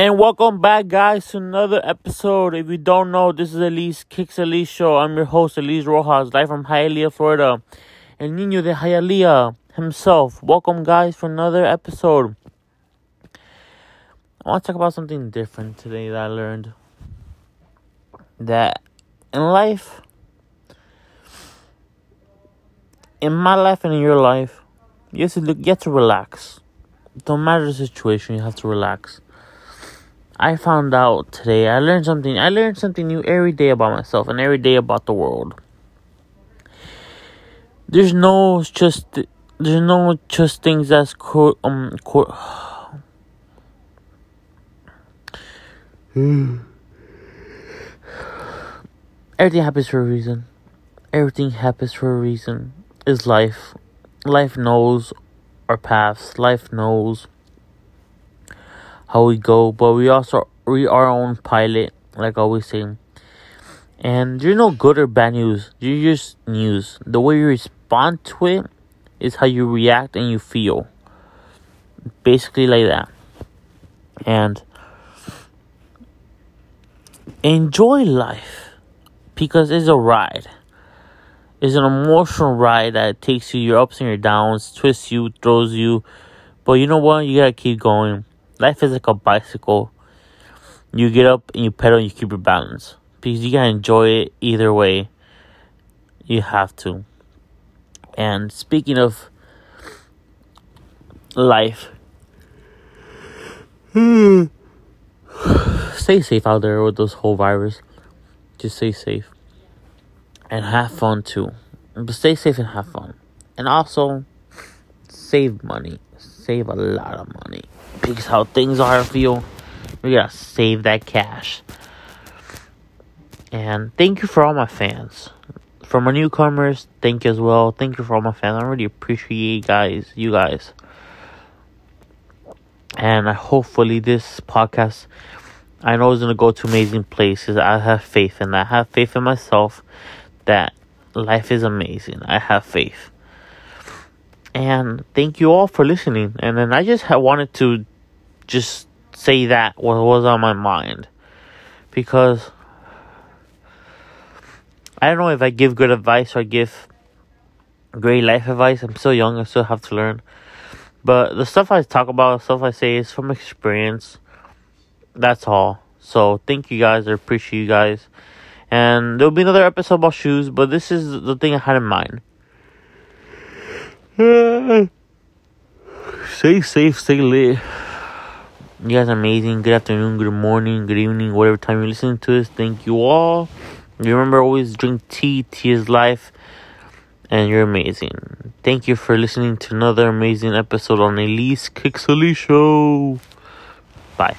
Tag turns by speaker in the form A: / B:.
A: And welcome back, guys, to another episode. If you don't know, this is Elise Kicks Elise Show. I'm your host, Elise Rojas, live from Hialeah, Florida. El Nino de Hialeah himself. Welcome, guys, for another episode. I want to talk about something different today that I learned. That in life, in my life and in your life, you have to look, you have to relax. Don't matter the situation, you have to relax I found out today. I learned something. I learned something new every day about myself and every day about the world. There's no just there's no just things that's quote um quote. Everything happens for a reason. Everything happens for a reason. Is life. Life knows our paths. Life knows how we go, but we also we are our own pilot, like I always say. And there's no good or bad news. You're just news. The way you respond to it is how you react and you feel. Basically like that. And enjoy life because it's a ride. It's an emotional ride that takes you your ups and your downs, twists you, throws you. But you know what? You gotta keep going life is like a bicycle. You get up and you pedal and you keep your balance. Because you gotta enjoy it either way. You have to. And speaking of life, stay safe out there with this whole virus. Just stay safe. And have fun too. But stay safe and have fun. And also, save money. Save a lot of money because how things are, I feel we gotta save that cash. And thank you for all my fans. For my newcomers, thank you as well. Thank you for all my fans. I really appreciate guys, you guys. And hopefully this podcast I know is gonna go to amazing places. I have faith and. I have faith in myself that life is amazing. I have faith. And thank you all for listening. And then I just wanted to just say that what was on my mind because I don't know if I give good advice or give great life advice. I'm still young, I still have to learn. But the stuff I talk about, stuff I say is from experience. That's all. So thank you guys. I appreciate you guys. And there'll be another episode about shoes, but this is the thing I had in mind. Stay safe, stay lit. You guys are amazing. Good afternoon, good morning, good evening, whatever time you're listening to this. Thank you all. Remember, always drink tea. Tea is life. And you're amazing. Thank you for listening to another amazing episode on Elise Kixley Show. Bye.